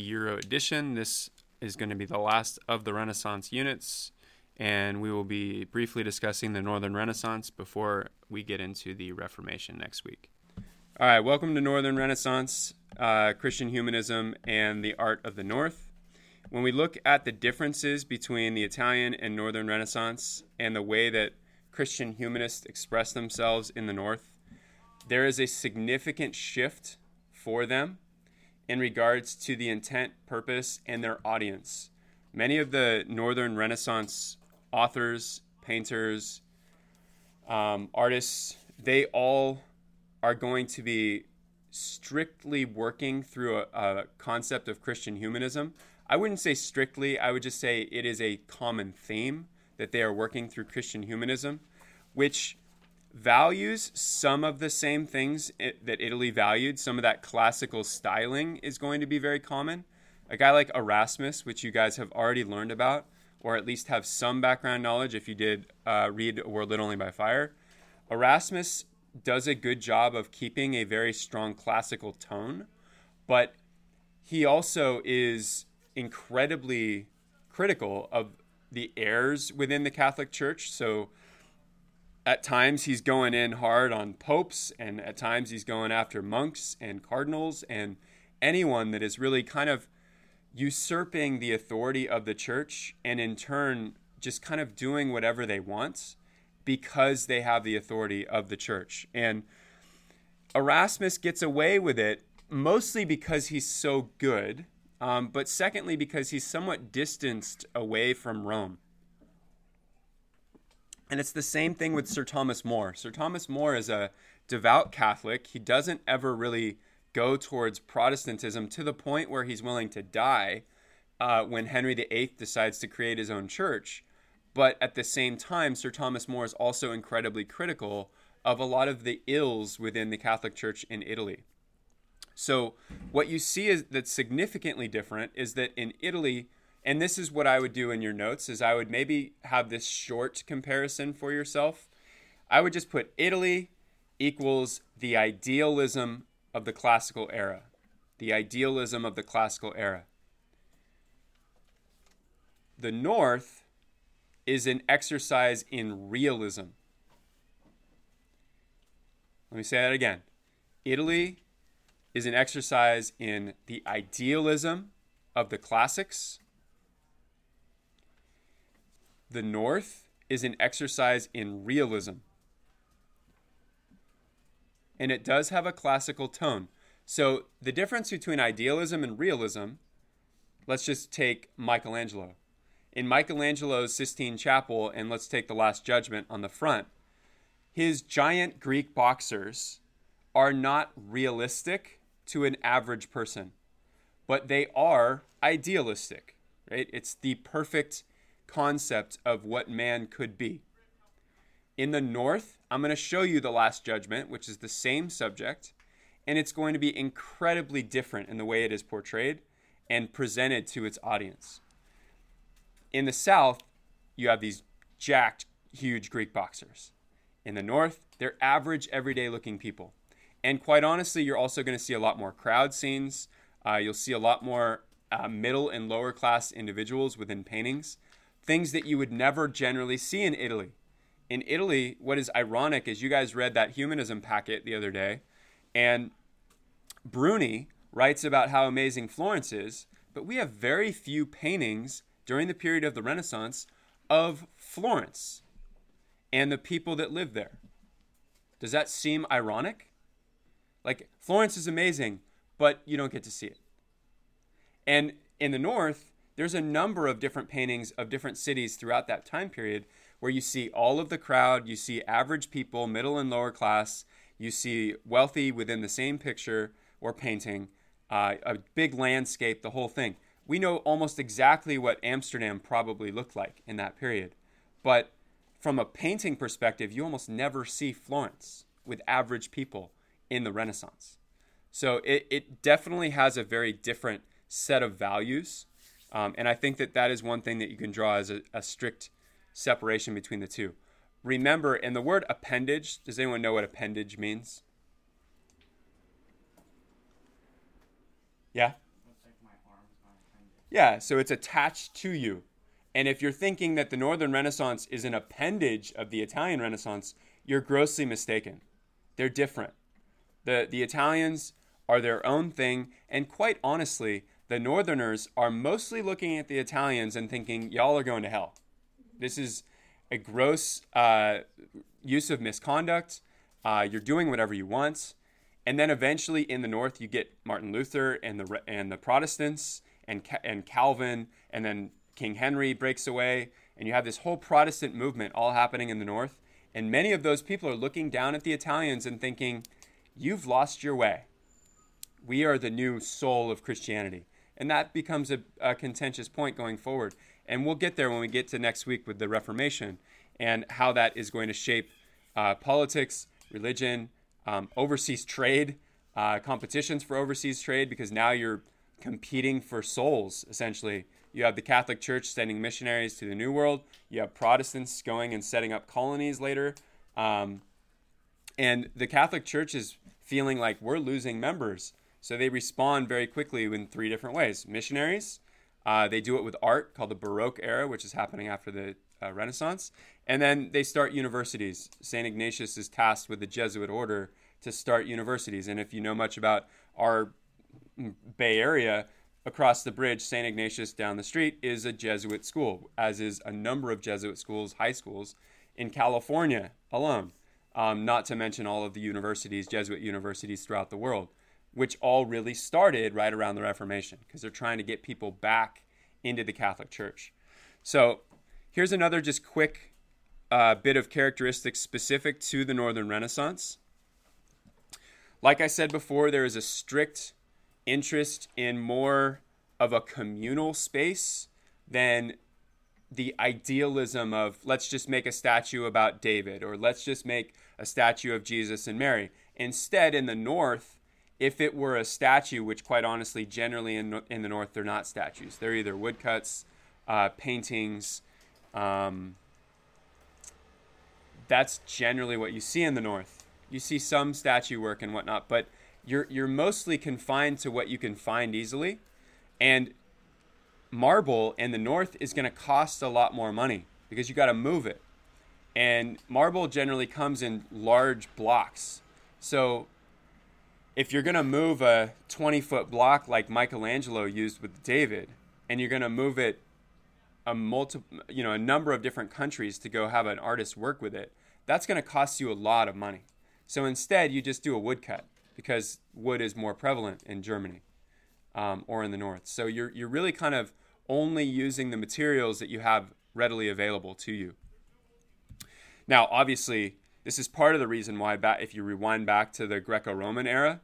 Euro edition. This is going to be the last of the Renaissance units, and we will be briefly discussing the Northern Renaissance before we get into the Reformation next week. All right, welcome to Northern Renaissance, uh, Christian humanism, and the art of the North. When we look at the differences between the Italian and Northern Renaissance and the way that Christian humanists express themselves in the North, there is a significant shift for them in regards to the intent, purpose, and their audience. Many of the Northern Renaissance authors, painters, um, artists, they all are going to be strictly working through a, a, concept of Christian humanism. I wouldn't say strictly, I would just say it is a common theme that they are working through Christian humanism, which values some of the same things that Italy valued. Some of that classical styling is going to be very common. A guy like Erasmus, which you guys have already learned about, or at least have some background knowledge if you did uh, read A World Lit Only by Fire. Erasmus does a good job of keeping a very strong classical tone, but he also is incredibly critical of the errors within the Catholic Church. So at times he's going in hard on popes, and at times he's going after monks and cardinals and anyone that is really kind of usurping the authority of the church and in turn just kind of doing whatever they want because they have the authority of the church. And Erasmus gets away with it mostly because he's so good, um, but secondly, because he's somewhat distanced away from Rome. And it's the same thing with Sir Thomas More. Sir Thomas More is a devout Catholic. He doesn't ever really go towards Protestantism to the point where he's willing to die uh, when Henry VIII decides to create his own church. But at the same time, Sir Thomas More is also incredibly critical of a lot of the ills within the Catholic Church in Italy. So, what you see is that's significantly different is that in Italy, and this is what I would do in your notes is I would maybe have this short comparison for yourself. I would just put Italy equals the idealism of the classical era. The idealism of the classical era. The North is an exercise in realism. Let me say that again. Italy is an exercise in the idealism of the classics the North is an exercise in realism. And it does have a classical tone. So the difference between idealism and realism, let's just take Michelangelo. In Michelangelo's Sistine Chapel, and let's take the Last Judgment on the front, his giant Greek boxers are not realistic to an average person, but they are idealistic, right? It's the perfect concept of what man could be. In the north, I'm going to show you the Last Judgment, which is the same subject, and it's going to be incredibly different in the way it is portrayed and presented to its audience. In the south, you have these jacked, huge Greek boxers. In the north, they're average, everyday looking people. And quite honestly, you're also going to see a lot more crowd scenes. Uh, you'll see a lot more uh, middle and lower class individuals within paintings things that you would never generally see in Italy. In Italy, what is ironic is you guys read that humanism packet the other day, and Bruni writes about how amazing Florence is, but we have very few paintings during the period of the Renaissance of Florence and the people that live there. Does that seem ironic? Like, Florence is amazing, but you don't get to see it. And in the north, there's a number of different paintings of different cities throughout that time period where you see all of the crowd, you see average people, middle and lower class, you see wealthy within the same picture or painting, uh, a big landscape, the whole thing. We know almost exactly what Amsterdam probably looked like in that period. But from a painting perspective, you almost never see Florence with average people in the Renaissance. So it, it definitely has a very different set of values um, and I think that that is one thing that you can draw as a, a strict separation between the two. Remember, in the word appendage, does anyone know what appendage means? Yeah? Yeah, so it's attached to you. And if you're thinking that the Northern Renaissance is an appendage of the Italian Renaissance, you're grossly mistaken. They're different. The, the Italians are their own thing, and quite honestly, the Northerners are mostly looking at the Italians and thinking, y'all are going to hell. This is a gross uh, use of misconduct. Uh, you're doing whatever you want. And then eventually in the North, you get Martin Luther and the, and the Protestants and, and Calvin, and then King Henry breaks away, and you have this whole Protestant movement all happening in the North. And many of those people are looking down at the Italians and thinking, You've lost your way. We are the new soul of Christianity. And that becomes a, a contentious point going forward. And we'll get there when we get to next week with the Reformation and how that is going to shape uh, politics, religion, um, overseas trade, uh, competitions for overseas trade, because now you're competing for souls, essentially. You have the Catholic Church sending missionaries to the New World. You have Protestants going and setting up colonies later. Um, and the Catholic Church is feeling like we're losing members. So they respond very quickly in three different ways. Missionaries, uh, they do it with art called the Baroque era, which is happening after the uh, Renaissance. And then they start universities. St. Ignatius is tasked with the Jesuit order to start universities. And if you know much about our Bay Area, across the bridge, St. Ignatius down the street is a Jesuit school, as is a number of Jesuit schools, high schools in California alone um, not to mention all of the universities, Jesuit universities throughout the world, which all really started right around the Reformation because they're trying to get people back into the Catholic Church. So here's another just quick uh, bit of characteristics specific to the Northern Renaissance. Like I said before, there is a strict interest in more of a communal space than the idealism of let's just make a statue about David or let's just make a statue of Jesus and Mary. Instead, in the North, if it were a statue, which quite honestly, generally in, in the North, they're not statues. They're either woodcuts, uh, paintings. Um, that's generally what you see in the North. You see some statue work and whatnot, but you're, you're mostly confined to what you can find easily. And marble in the North is going to cost a lot more money because you got to move it. And marble generally comes in large blocks. So if you're going to move a 20 foot block like Michelangelo used with David, and you're going to move it a multi, you know, a number of different countries to go have an artist work with it, that's going to cost you a lot of money. So instead, you just do a woodcut because wood is more prevalent in Germany um, or in the north. So you're you're really kind of only using the materials that you have readily available to you. Now, obviously, this is part of the reason why, if you rewind back to the Greco Roman era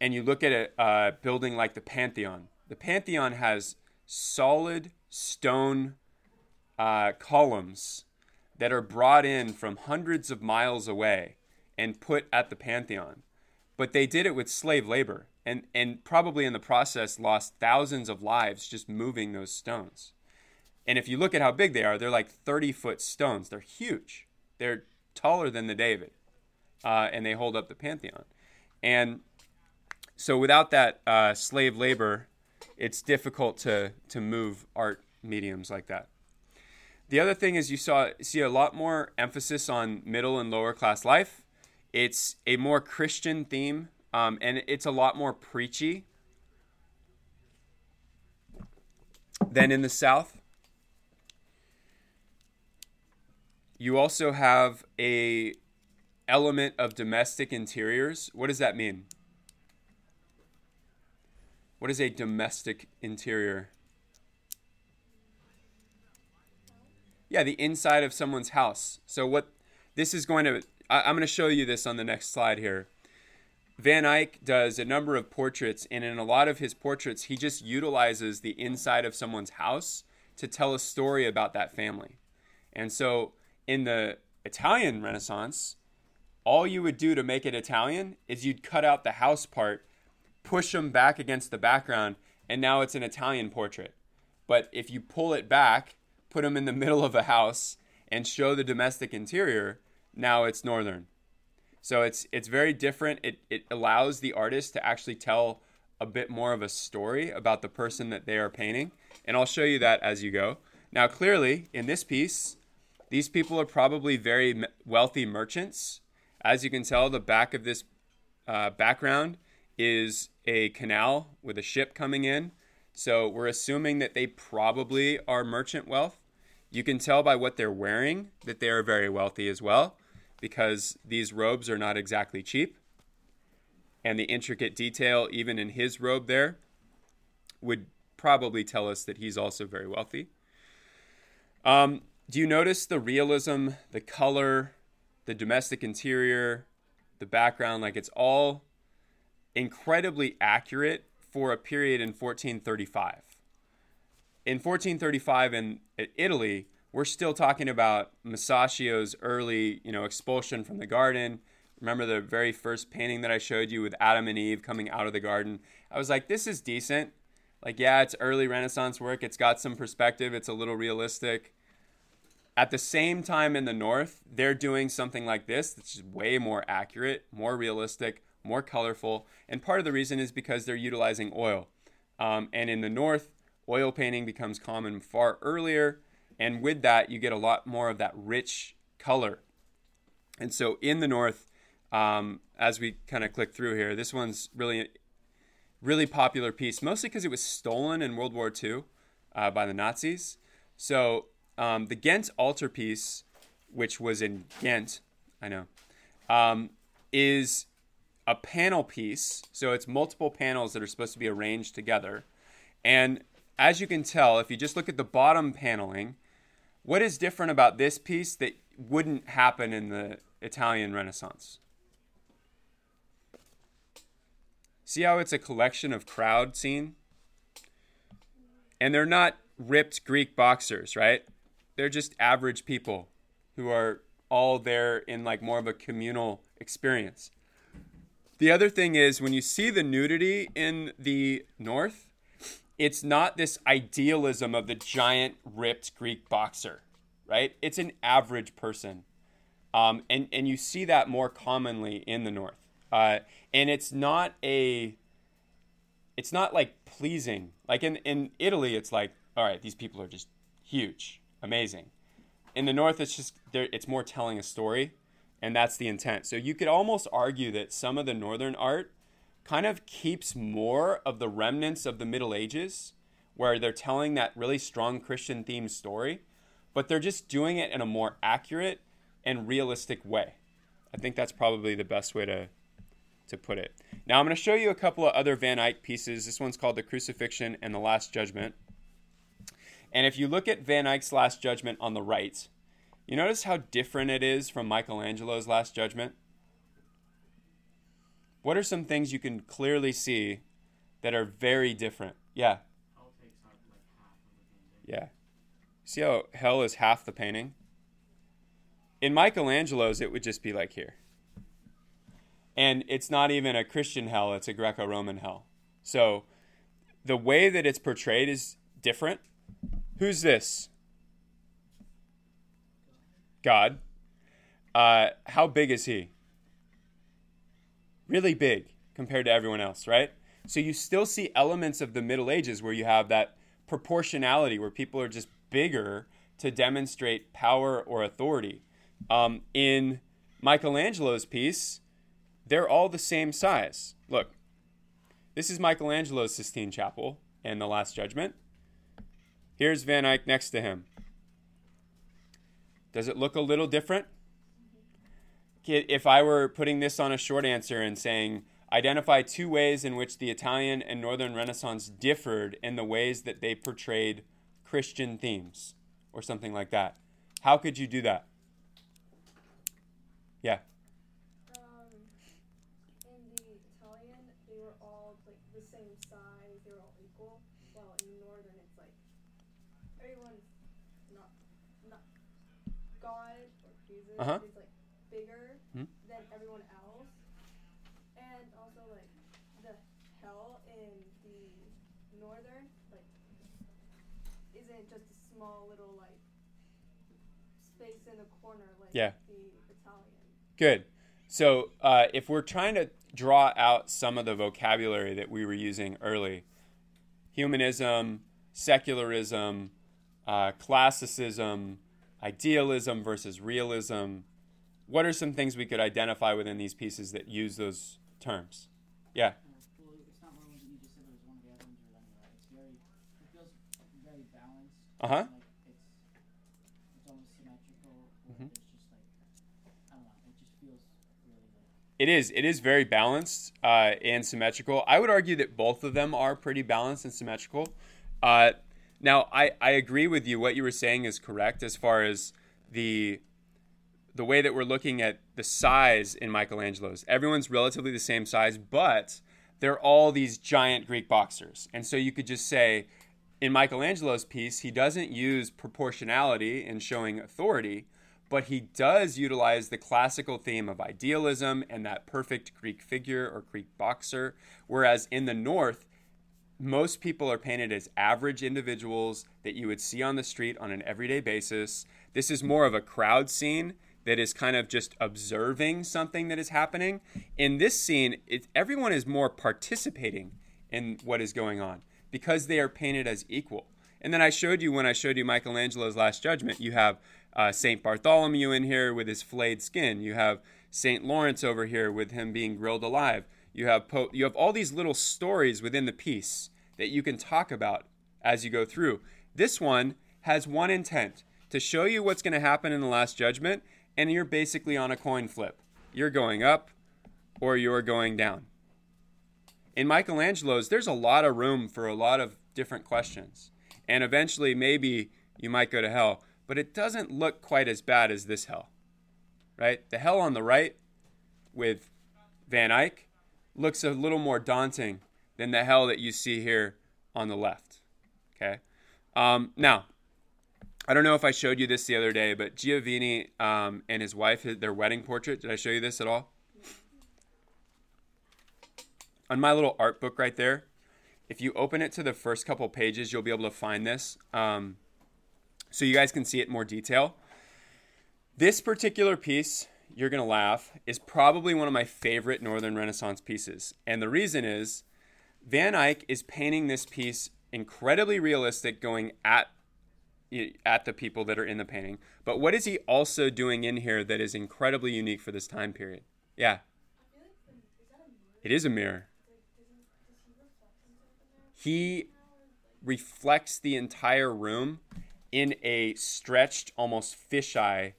and you look at a uh, building like the Pantheon, the Pantheon has solid stone uh, columns that are brought in from hundreds of miles away and put at the Pantheon. But they did it with slave labor and, and probably in the process lost thousands of lives just moving those stones. And if you look at how big they are, they're like 30 foot stones. They're huge. They're taller than the David. Uh, and they hold up the Pantheon. And so without that uh, slave labor, it's difficult to, to move art mediums like that. The other thing is you saw see a lot more emphasis on middle and lower class life. It's a more Christian theme, um, and it's a lot more preachy than in the South. You also have a element of domestic interiors. What does that mean? What is a domestic interior? Yeah, the inside of someone's house. So what this is going to I, am going to show you this on the next slide here. Van Eyck does a number of portraits, and in a lot of his portraits, he just utilizes the inside of someone's house to tell a story about that family. And so in the Italian Renaissance, all you would do to make it Italian is you'd cut out the house part, push them back against the background, and now it's an Italian portrait. But if you pull it back, put them in the middle of a house, and show the domestic interior, now it's Northern. So it's it's very different. It, it allows the artist to actually tell a bit more of a story about the person that they are painting. And I'll show you that as you go. Now, clearly, in this piece, these people are probably very wealthy merchants. As you can tell, the back of this uh, background is a canal with a ship coming in. So we're assuming that they probably are merchant wealth. You can tell by what they're wearing that they are very wealthy as well, because these robes are not exactly cheap and the intricate detail, even in his robe there, would probably tell us that he's also very wealthy. Um, do you notice the realism, the color, the domestic interior, the background? Like it's all incredibly accurate for a period in 1435. In 1435 in Italy, we're still talking about Masaccio's early, you know, expulsion from the garden Remember the very first painting that I showed you with Adam and Eve coming out of the garden? I was like, this is decent. Like, yeah, it's early Renaissance work. It's got some perspective. It's a little realistic. At the same time, in the North, they're doing something like this that's just way more accurate, more realistic, more colorful. And part of the reason is because they're utilizing oil. Um, and in the North, oil painting becomes common far earlier. And with that, you get a lot more of that rich color. And so in the North, um, as we kind of click through here. This one's really, really popular piece, mostly because it was stolen in World War II uh, by the Nazis. So um, the Ghent altarpiece, which was in Ghent, I know, um, is a panel piece. So it's multiple panels that are supposed to be arranged together. And as you can tell, if you just look at the bottom paneling, what is different about this piece that wouldn't happen in the Italian Renaissance? See how it's a collection of crowd scene? And they're not ripped Greek boxers, right? They're just average people who are all there in like more of a communal experience. The other thing is when you see the nudity in the north, it's not this idealism of the giant ripped Greek boxer, right? It's an average person. Um, and, and you see that more commonly in the north. Uh, and it's not a it's not like pleasing. Like in in Italy, it's like all right, these people are just huge, amazing. In the north, it's just. It's more telling a story, and that's the intent. So you could almost argue that some of the northern art kind of keeps more of the remnants of the Middle Ages, where they're telling that really strong Christian themed story, but they're just doing it in a more accurate and realistic way. I think that's probably the best way to to put it. Now I'm going to show you a couple of other Van Eyck pieces. This one's called The Crucifixion and the Last Judgment. And if you look at Van Eyck's Last Judgment on the right, you notice how different it is from Michelangelo's Last Judgment? What are some things you can clearly see that are very different? Yeah. Yeah. See how hell is half the painting? In Michelangelo's, it would just be like here. And it's not even a Christian hell, it's a Greco Roman hell. So the way that it's portrayed is different. Who's this? God. Uh, how big is he? Really big compared to everyone else, right? So you still see elements of the Middle Ages where you have that proportionality where people are just bigger to demonstrate power or authority. Um, in Michelangelo's piece, they're all the same size. Look, this is Michelangelo's Sistine Chapel and the Last Judgment. Here's Van Eyck next to him. Does it look a little different? If I were putting this on a short answer and saying, identify two ways in which the Italian and Northern Renaissance differed in the ways that they portrayed Christian themes, or something like that, how could you do that? Yeah. Uh-huh. is like bigger hmm? than everyone else, and also like the hell in the northern like isn't just a small little like space in the corner like yeah. the Italian. Good. So uh, if we're trying to draw out some of the vocabulary that we were using early humanism, secularism, uh, classicism, idealism versus realism. What are some things we could identify within these pieces that use those terms? Yeah. Well, it's not one of the ones that you just said it was one of the other ones or anything, right? It's very, it feels very balanced. Uh huh. It's, it's almost symmetrical. Or Mhm. It's just like, I don't know. It just feels really like. It is. It is very balanced uh, and symmetrical. I would argue that both of them are pretty balanced and symmetrical. Uh, now, I, I agree with you. What you were saying is correct as far as the the way that we're looking at the size in Michelangelo's. Everyone's relatively the same size, but they're all these giant Greek boxers. And so you could just say, in Michelangelo's piece, he doesn't use proportionality in showing authority, but he does utilize the classical theme of idealism and that perfect Greek figure or Greek boxer. Whereas in the North, most people are painted as average individuals that you would see on the street on an everyday basis. This is more of a crowd scene that is kind of just observing something that is happening. In this scene, it, everyone is more participating in what is going on because they are painted as equal. And then I showed you when I showed you Michelangelo's Last Judgment, you have uh, St. Bartholomew in here with his flayed skin. You have St. Lawrence over here with him being grilled alive. You have po- you have all these little stories within the piece that you can talk about as you go through. This one has one intent to show you what's going to happen in the Last Judgment, and you're basically on a coin flip. You're going up or you're going down. In Michelangelo's, there's a lot of room for a lot of different questions. And eventually, maybe you might go to hell, but it doesn't look quite as bad as this hell, right? The hell on the right with Van Eyck looks a little more daunting than the hell that you see here on the left, okay? Um, now, I don't know if I showed you this the other day, but Giovanni um, and his wife, their wedding portrait, did I show you this at all? On my little art book right there, if you open it to the first couple pages, you'll be able to find this. Um, so you guys can see it in more detail. This particular piece, you're going to laugh, is probably one of my favorite Northern Renaissance pieces. And the reason is Van Eyck is painting this piece incredibly realistic, going at at the people that are in the painting. But what is he also doing in here that is incredibly unique for this time period? Yeah, it is a mirror. He reflects the entire room in a stretched, almost fisheye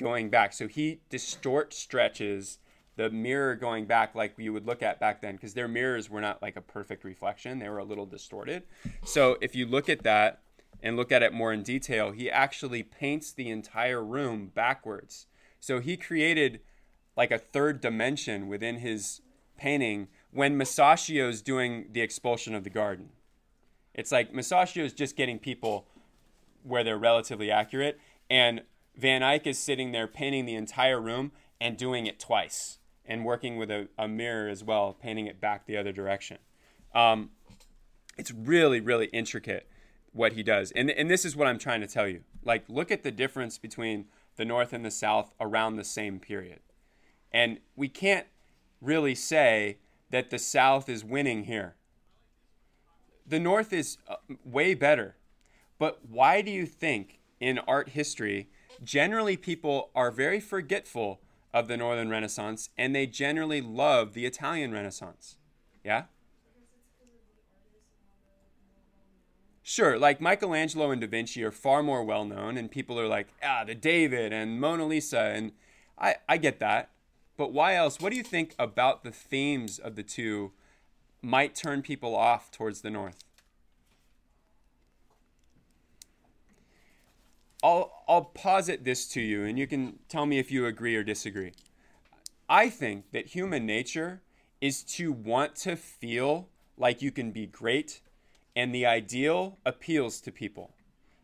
going back. So he distort stretches the mirror going back like you would look at back then because their mirrors were not like a perfect reflection, they were a little distorted. So if you look at that and look at it more in detail, he actually paints the entire room backwards. So he created like a third dimension within his painting when Masaccio's doing the expulsion of the garden. It's like Masaccio is just getting people where they're relatively accurate, and Van Eyck is sitting there painting the entire room and doing it twice and working with a, a mirror as well, painting it back the other direction. Um, it's really, really intricate what he does. And, and this is what I'm trying to tell you. Like, look at the difference between the North and the South around the same period. And we can't really say that the South is winning here. The North is uh, way better. But why do you think in art history, generally people are very forgetful of the Northern Renaissance and they generally love the Italian Renaissance? Yeah? Sure, like Michelangelo and Da Vinci are far more well known, and people are like, ah, the David and Mona Lisa, and I, I get that. But why else? What do you think about the themes of the two might turn people off towards the North? I'll, I'll posit this to you, and you can tell me if you agree or disagree. I think that human nature is to want to feel like you can be great, and the ideal appeals to people.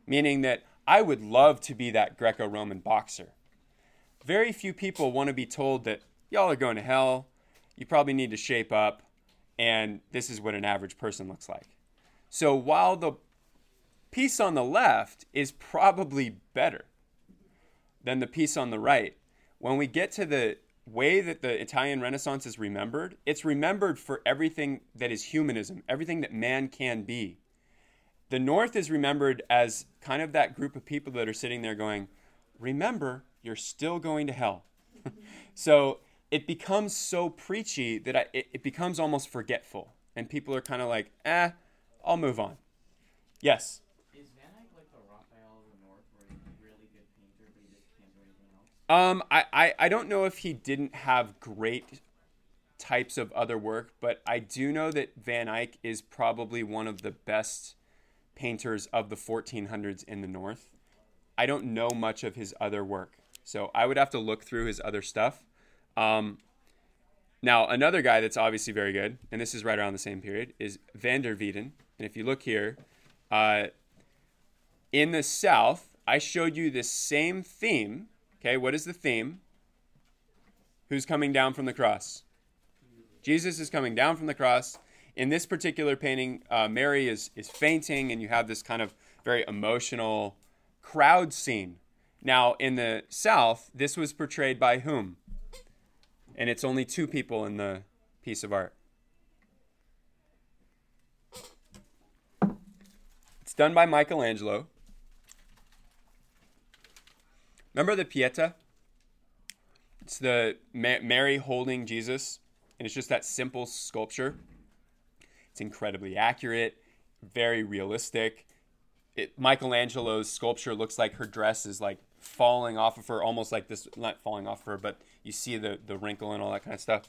Meaning that I would love to be that Greco Roman boxer. Very few people want to be told that y'all are going to hell, you probably need to shape up, and this is what an average person looks like. So while the piece on the left is probably better than the piece on the right, when we get to the way that the Italian Renaissance is remembered, it's remembered for everything that is humanism, everything that man can be. The North is remembered as kind of that group of people that are sitting there going, Remember, you're still going to hell. so it becomes so preachy that I, it, it becomes almost forgetful. And people are kind of like, eh, I'll move on. Yes? Is Van Eyck like the Raphael of the North, where he's a really good painter, but he just can't do anything else? Um, I, I, I don't know if he didn't have great types of other work, but I do know that Van Eyck is probably one of the best painters of the 1400s in the North. I don't know much of his other work, so I would have to look through his other stuff. Um, now, another guy that's obviously very good, and this is right around the same period, is Van der Weyden. And if you look here, uh, in the South, I showed you this same theme. Okay, what is the theme? Who's coming down from the cross? Jesus is coming down from the cross. In this particular painting, uh, Mary is, is fainting, and you have this kind of very emotional crowd scene. Now, in the South, this was portrayed by whom? And it's only two people in the piece of art. It's done by Michelangelo. Remember the Pieta? It's the Ma- Mary holding Jesus, and it's just that simple sculpture. It's incredibly accurate, very realistic it, Michelangelo's sculpture looks like her dress is like falling off of her, almost like this, not falling off of her, but you see the, the wrinkle and all that kind of stuff.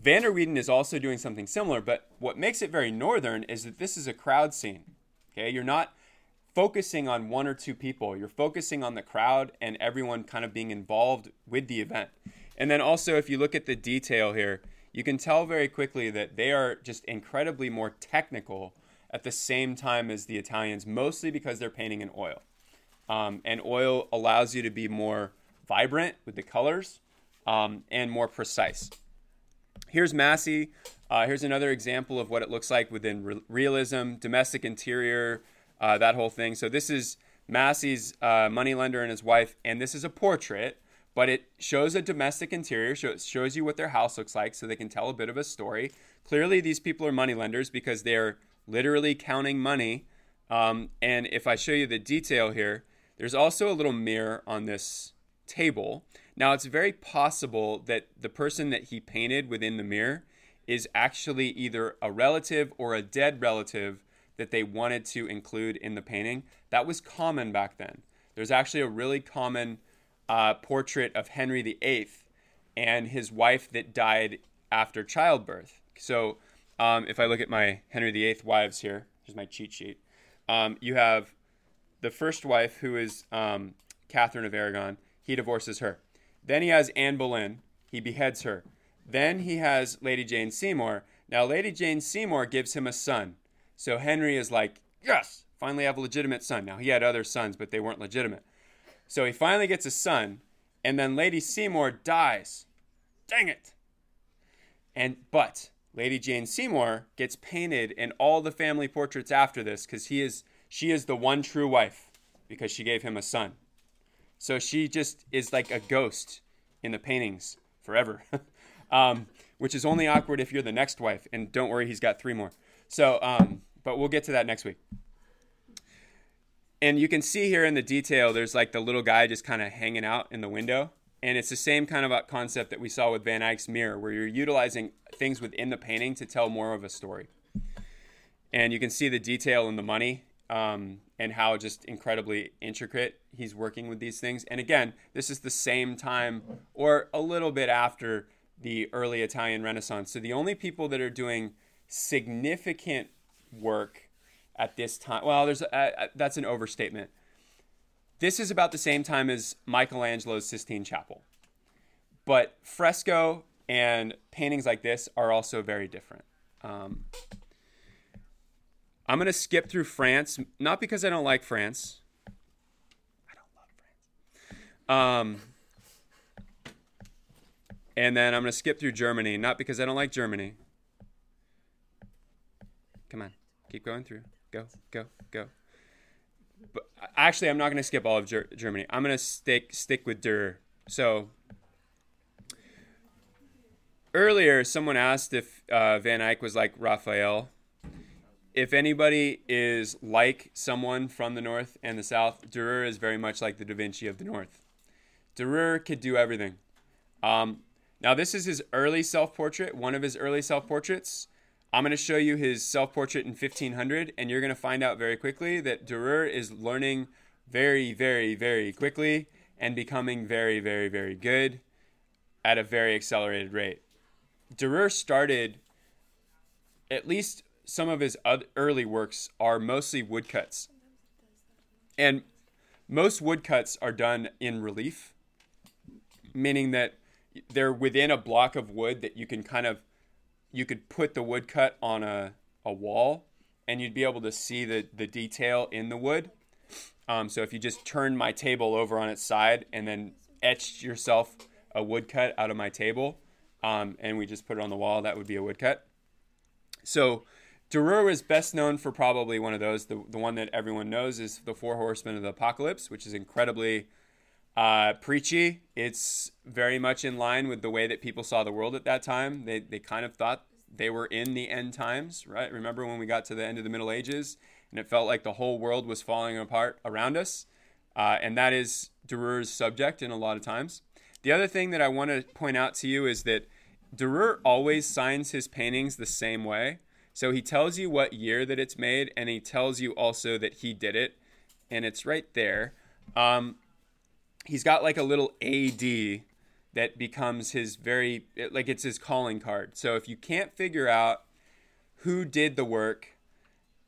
Van der Weyden is also doing something similar, but what makes it very northern is that this is a crowd scene. Okay, you're not focusing on one or two people, you're focusing on the crowd and everyone kind of being involved with the event. And then also, if you look at the detail here, you can tell very quickly that they are just incredibly more technical at the same time as the Italians, mostly because they're painting in oil. Um, and oil allows you to be more vibrant with the colors um, and more precise. Here's Massys. Uh, here's another example of what it looks like within re- realism, domestic interior, uh, that whole thing. So this is Massys's uh, moneylender and his wife, and this is a portrait, but it shows a domestic interior, shows, shows you what their house looks like so they can tell a bit of a story. Clearly, these people are moneylenders because they're literally counting money. Um, and if I show you the detail here, there's also a little mirror on this table. Now, it's very possible that the person that he painted within the mirror is actually either a relative or a dead relative that they wanted to include in the painting. That was common back then. There's actually a really common uh, portrait of Henry VIII and his wife that died after childbirth. So um, if I look at my Henry VIII wives here, here's my cheat sheet. Um, you have the first wife, who is um, Catherine of Aragon. He divorces her. Then he has Anne Boleyn. He beheads her. Then he has Lady Jane Seymour. Now, Lady Jane Seymour gives him a son. So Henry is like, yes, finally have a legitimate son. Now, he had other sons, but they weren't legitimate. So he finally gets a son, and then Lady Seymour dies. Dang it. And but Lady Jane Seymour gets painted in all the family portraits after this because he is she is the one true wife because she gave him a son. So she just is like a ghost in the paintings forever, um, which is only awkward if you're the next wife. And don't worry, he's got three more. So, um, but we'll get to that next week. And you can see here in the detail, there's like the little guy just kind of hanging out in the window. And it's the same kind of concept that we saw with Van Eyck's mirror, where you're utilizing things within the painting to tell more of a story. And you can see the detail in the money um, and how just incredibly intricate he's working with these things. And again, this is the same time or a little bit after the early Italian Renaissance. So the only people that are doing significant work at this time, well, there's that's an overstatement. This is about the same time as Michelangelo's Sistine Chapel. But fresco and paintings like this are also very different. Um, I'm going to skip through France, not because I don't like France. I don't love France. Um, and then I'm going to skip through Germany, not because I don't like Germany. Come on, keep going through. Go, go, go but actually, I'm not going to skip all of Ger- Germany. I'm going to stick stick with Der. So, earlier, someone asked if uh, Van Eyck was like Raphael. If anybody is like someone from the North and the South, Dürer is very much like the Da Vinci of the North. Dürer could do everything. Um, now, this is his early self portrait, one of his early self portraits. I'm going to show you his self portrait in 1500, and you're going to find out very quickly that Dürer is learning very, very, very quickly and becoming very, very, very good at a very accelerated rate. Dürer started, at least some of his early works are mostly woodcuts. And most woodcuts are done in relief, meaning that they're within a block of wood that you can kind of you could put the woodcut on a, a wall and you'd be able to see the, the detail in the wood. Um, so if you just turned my table over on its side and then etched yourself a woodcut out of my table, um, and we just put it on the wall, that would be a woodcut. So Dürer is best known for probably one of those. The, the one that everyone knows is the Four Horsemen of the Apocalypse, which is incredibly uh, preachy. It's very much in line with the way that people saw the world at that time. They, they kind of thought they were in the end times, right? Remember when we got to the end of the Middle Ages and it felt like the whole world was falling apart around us. Uh, and that is Dürer's subject in a lot of times. The other thing that I want to point out to you is that Dürer always signs his paintings the same way. So he tells you what year that it's made, and he tells you also that he did it, and it's right there. Um, he's got like a little AD that becomes his very like it's his calling card. So if you can't figure out who did the work,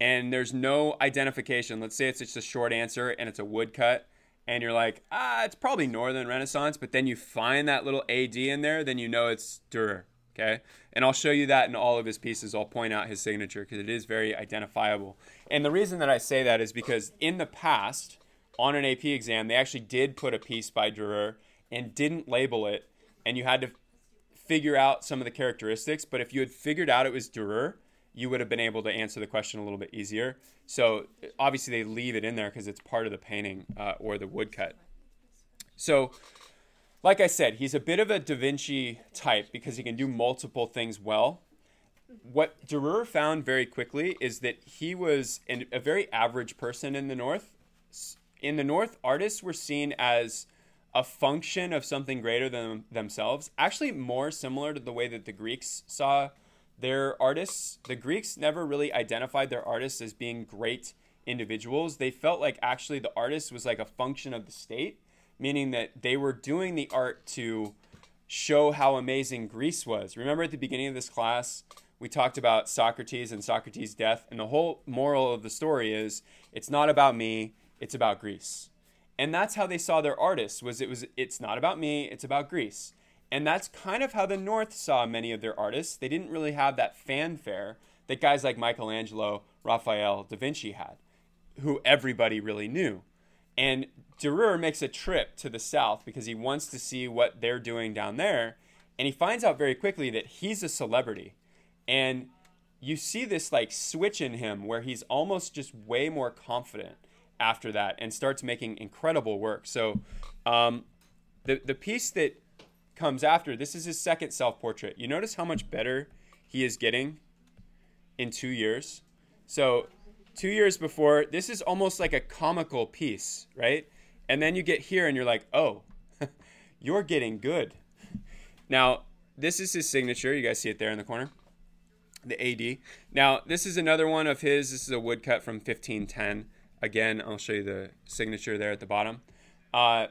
and there's no identification. Let's say it's just a short answer and it's a woodcut, and you're like, ah, it's probably Northern Renaissance, but then you find that little AD in there, then you know it's Dürer. Okay, and I'll show you that in all of his pieces. I'll point out his signature because it is very identifiable. And the reason that I say that is because in the past, on an AP exam, they actually did put a piece by Dürer and didn't label it, and you had to figure out some of the characteristics. But if you had figured out it was Dürer, you would have been able to answer the question a little bit easier. So obviously they leave it in there because it's part of the painting uh, or the woodcut. So, like I said, he's a bit of a Da Vinci type because he can do multiple things well. What Dürer found very quickly is that he was an, a very average person in the North. In the North, artists were seen as a function of something greater than themselves, actually more similar to the way that the Greeks saw their artists, the Greeks never really identified their artists as being great individuals. They felt like actually the artist was like a function of the state, meaning that they were doing the art to show how amazing Greece was. Remember at the beginning of this class, we talked about Socrates and Socrates' death, and the whole moral of the story is it's not about me, it's about Greece. And that's how they saw their artists was it was it's not about me, it's about Greece. And that's kind of how the North saw many of their artists. They didn't really have that fanfare that guys like Michelangelo, Raphael, Da Vinci had, who everybody really knew. And Dürer makes a trip to the South because he wants to see what they're doing down there. And he finds out very quickly that he's a celebrity. And you see this like switch in him where he's almost just way more confident after that and starts making incredible work. So um, the, the piece that comes after. This is his second self portrait. You notice how much better he is getting in two years? So, two years before, this is almost like a comical piece, right? And then you get here and you're like, oh, you're getting good. Now, this is his signature. You guys see it there in the corner, the AD. Now, this is another one of his. This is a woodcut from 1510. Again, I'll show you the signature there at the bottom. Uh,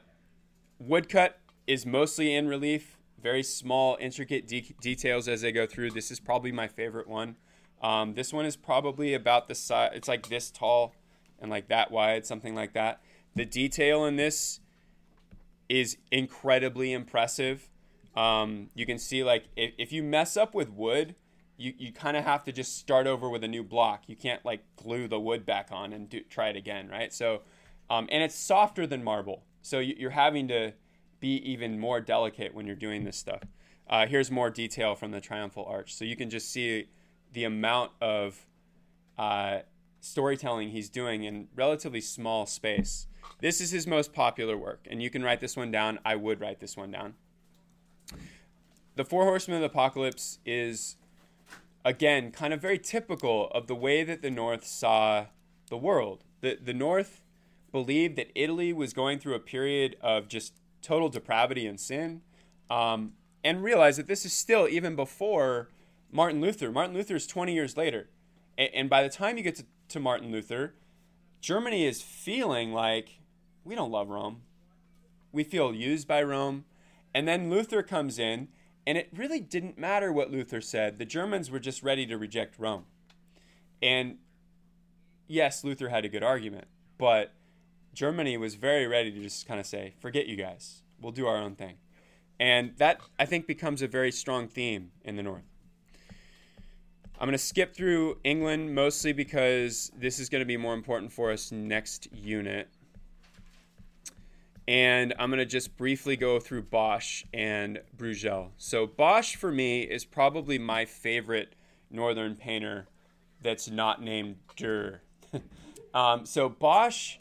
woodcut is mostly in relief, very small, intricate de- details as they go through. This is probably my favorite one. Um, this one is probably about the size, it's like this tall and like that wide, something like that. The detail in this is incredibly impressive. Um, you can see, like, if, if you mess up with wood, you, you kind of have to just start over with a new block. You can't like glue the wood back on and do, try it again, right? So, um, and it's softer than marble. So you, are having to be even more delicate when you're doing this stuff. Uh, here's more detail from the triumphal arch. So you can just see the amount of uh, storytelling he's doing in relatively small space. This is his most popular work, and you can write this one down. I would write this one down. the Four Horsemen of the Apocalypse is, again, kind of very typical of the way that the North saw the world. The, the North believed that Italy was going through a period of just total depravity and sin, um, and realized that this is still even before Martin Luther. Martin Luther is 20 years later. And, and by the time you get to, to Martin Luther, Germany is feeling like we don't love Rome. We feel used by Rome. And then Luther comes in, and it really didn't matter what Luther said. The Germans were just ready to reject Rome. And yes, Luther had a good argument, but Germany was very ready to just kind of say, forget you guys. We'll do our own thing. And that, I think, becomes a very strong theme in the North. I'm going to skip through England mostly because this is going to be more important for us next unit. And I'm going to just briefly go through Bosch and Bruegel. So, Bosch for me is probably my favorite northern painter that's not named Durer. um, so, Bosch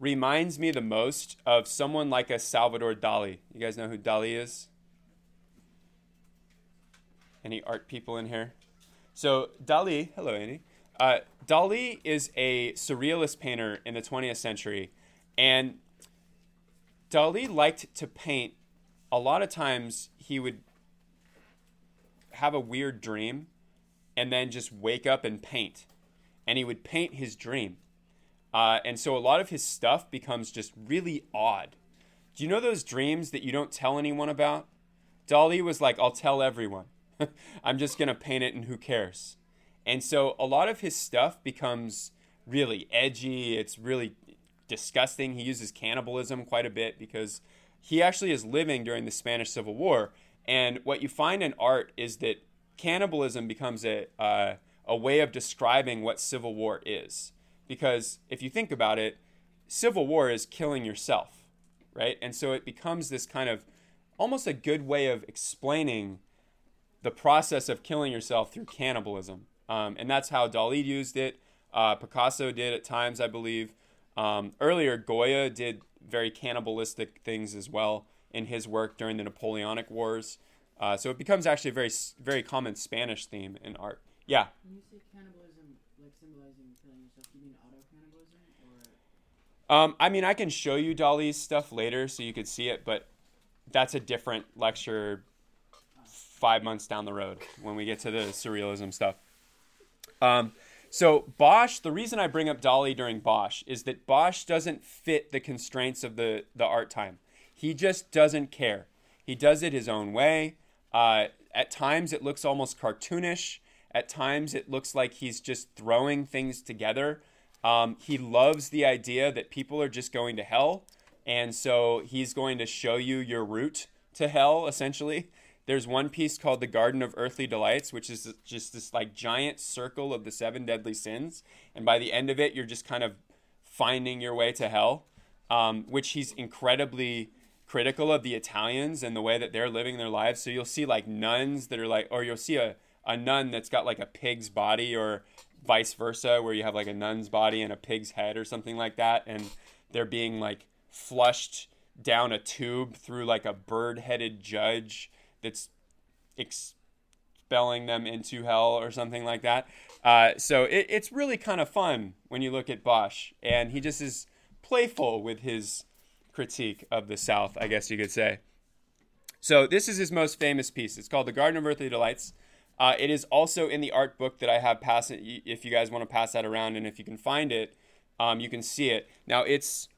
reminds me the most of someone like a Salvador Dali. You guys know who Dali is? Any art people in here? So Dali, hello Andy. Uh, Dali is a surrealist painter in the 20th century, and Dali liked to paint. A lot of times he would have a weird dream, and then just wake up and paint, and he would paint his dream. Uh, and so a lot of his stuff becomes just really odd. Do you know those dreams that you don't tell anyone about? Dali was like, I'll tell everyone. I'm just going to paint it and who cares? And so a lot of his stuff becomes really edgy. It's really disgusting. He uses cannibalism quite a bit because he actually is living during the Spanish Civil War. And what you find in art is that cannibalism becomes a, uh, a way of describing what Civil War is. Because if you think about it, Civil War is killing yourself, right? And so it becomes this kind of almost a good way of explaining the process of killing yourself through cannibalism. Um, and that's how Dali used it. Uh, Picasso did at times, I believe. Um, earlier, Goya did very cannibalistic things as well in his work during the Napoleonic Wars. Uh, so it becomes actually a very, very common Spanish theme in art. Yeah. When you say cannibalism, like symbolizing killing yourself, do you mean auto cannibalism or? Um, I mean, I can show you Dali's stuff later so you could see it, but that's a different lecture five months down the road when we get to the surrealism stuff. Um, so Bosch, the reason I bring up Dali during Bosch is that Bosch doesn't fit the constraints of the the art time. He just doesn't care. He does it his own way. Uh, at times it looks almost cartoonish. At times it looks like he's just throwing things together. Um, he loves the idea that people are just going to hell, and so he's going to show you your route to hell essentially. There's one piece called the Garden of Earthly Delights, which is just this like giant circle of the seven deadly sins, and by the end of it, you're just kind of finding your way to hell. Um, which he's incredibly critical of the Italians and the way that they're living their lives. So you'll see like nuns that are like, or you'll see a, a nun that's got like a pig's body, or vice versa, where you have like a nun's body and a pig's head or something like that, and they're being like flushed down a tube through like a bird headed judge that's expelling them into hell or something like that. Uh, so it, it's really kind of fun when you look at Bosch, and he just is playful with his critique of the South, I guess you could say. So this is his most famous piece. It's called "The Garden of Earthly Delights." Uh, it is also in the art book that I have pass it. If you guys want to pass that around, and if you can find it, um, you can see it. Now it's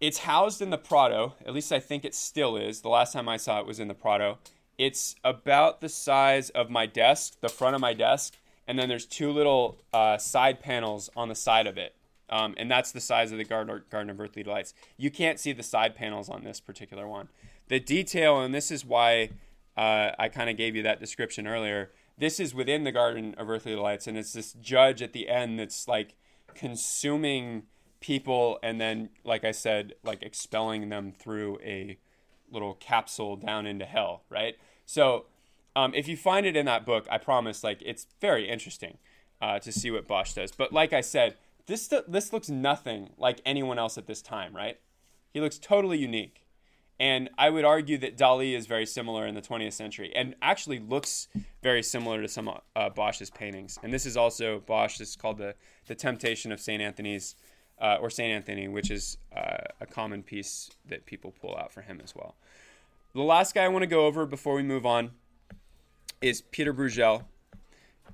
it's housed in the Prado. At least I think it still is. The last time I saw it was in the Prado. It's about the size of my desk, the front of my desk, and then there's two little uh, side panels on the side of it. Um, and that's the size of the Garden, Garden of Earthly Delights. You can't see the side panels on this particular one. The detail, and this is why uh, I kind of gave you that description earlier. This is within the Garden of Earthly Delights, and it's this judge at the end that's like consuming people and then like i said like expelling them through a little capsule down into hell right so um, if you find it in that book i promise like it's very interesting uh, to see what bosch does but like i said this this looks nothing like anyone else at this time right he looks totally unique And I would argue that Dali is very similar in the 20th century and actually looks very similar to some uh, Bosch's paintings. And this is also Bosch. This is called the, the Temptation of St. Anthony's uh, or St. Anthony, which is uh, a common piece that people pull out for him as well. The last guy I want to go over before we move on is Peter Bruegel.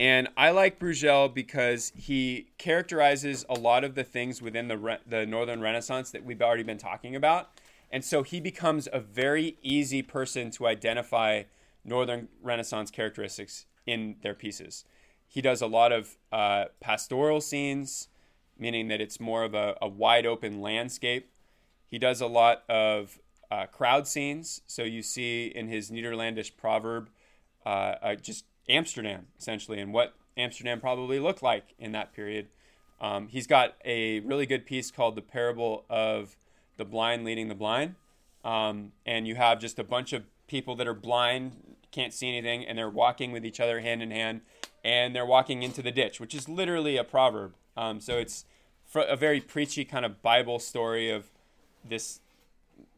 And I like Bruegel because he characterizes a lot of the things within the, Re- the Northern Renaissance that we've already been talking about and so he becomes a very easy person to identify Northern Renaissance characteristics in their pieces. He does a lot of uh, pastoral scenes, meaning that it's more of a, a, wide open landscape. He does a lot of uh, crowd scenes. So you see in his Netherlandish proverb uh, uh just Amsterdam, essentially, and what Amsterdam probably looked like in that period. Um, he's got a really good piece called The Parable of the blind leading the blind. Um, and you have just a bunch of people that are blind, can't see anything, and they're walking with each other hand in hand, and they're walking into the ditch, which is literally a proverb. Um, so it's a very preachy kind of Bible story of this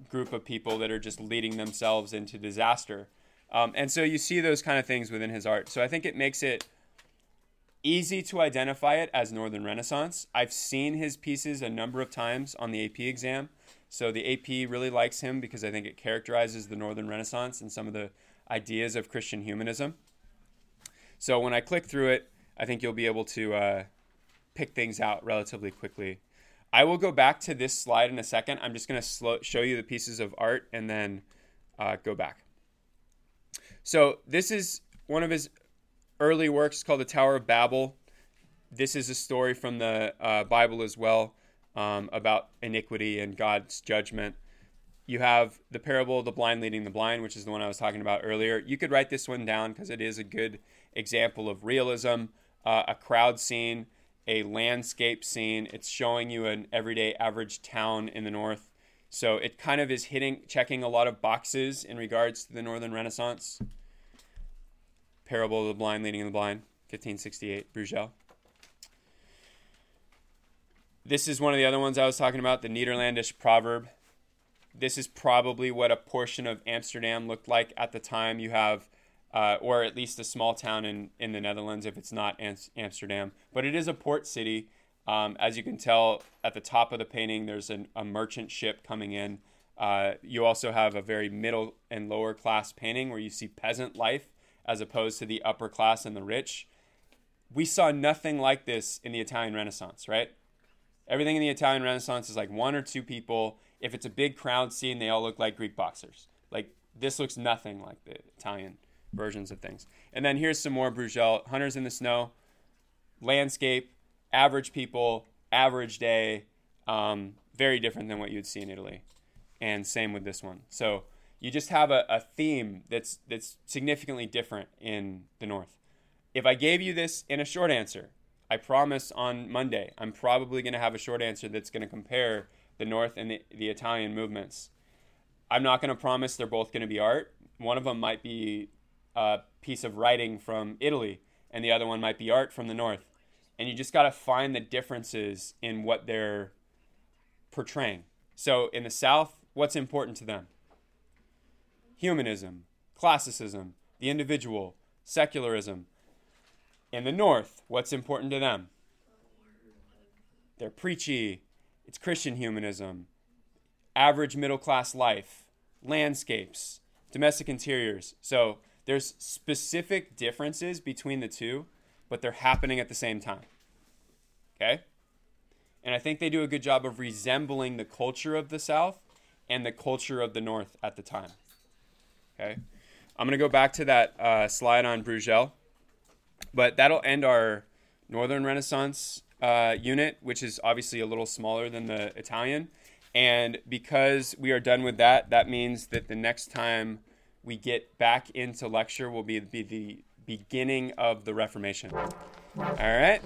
group of people that are just leading themselves into disaster. Um, and so you see those kind of things within his art. So I think it makes it easy to identify it as Northern Renaissance. I've seen his pieces a number of times on the AP exam. So the AP really likes him because I think it characterizes the Northern Renaissance and some of the ideas of Christian humanism. So when I click through it, I think you'll be able to uh, pick things out relatively quickly. I will go back to this slide in a second. I'm just going to show you the pieces of art and then uh, go back. So this is one of his early works called the Tower of Babel. This is a story from the uh, Bible as well um, about iniquity and God's judgment. You have the parable of the blind leading the blind, which is the one I was talking about earlier. You could write this one down because it is a good example of realism, uh, a crowd scene, a landscape scene. It's showing you an everyday average town in the north. So it kind of is hitting, checking a lot of boxes in regards to the Northern Renaissance. Parable of the Blind Leading the Blind, 1568, Bruegel. This is one of the other ones I was talking about, the Netherlandish proverb. This is probably what a portion of Amsterdam looked like at the time. You have, uh, or at least a small town in, in the Netherlands if it's not Amsterdam. But it is a port city. Um, as you can tell at the top of the painting, there's an, a merchant ship coming in. Uh, you also have a very middle and lower class painting where you see peasant life as opposed to the upper class and the rich. We saw nothing like this in the Italian Renaissance, right? Everything in the Italian Renaissance is like one or two people. If it's a big crowd scene, they all look like Greek boxers. Like this looks nothing like the Italian versions of things. And then here's some more Bruegel Hunters in the Snow, landscape, average people, average day, um, very different than what you'd see in Italy. And same with this one. So you just have a, a theme that's that's significantly different in the North. If I gave you this in a short answer, I promise on Monday, I'm probably going to have a short answer that's going to compare the North and the, the Italian movements. I'm not going to promise they're both going to be art. One of them might be a piece of writing from Italy, and the other one might be art from the North. And you just got to find the differences in what they're portraying. So in the South, what's important to them? Humanism, classicism, the individual, secularism, in the North, what's important to them? They're preachy. It's Christian humanism, average middle class life, landscapes, domestic interiors. So there's specific differences between the two, but they're happening at the same time. Okay? And I think they do a good job of resembling the culture of the South and the culture of the North at the time. Okay? I'm going to go back to that uh, slide on Bruegel. But that'll end our Northern Renaissance uh, unit, which is obviously a little smaller than the Italian. And because we are done with that, that means that the next time we get back into lecture will be, be the beginning of the Reformation. All right.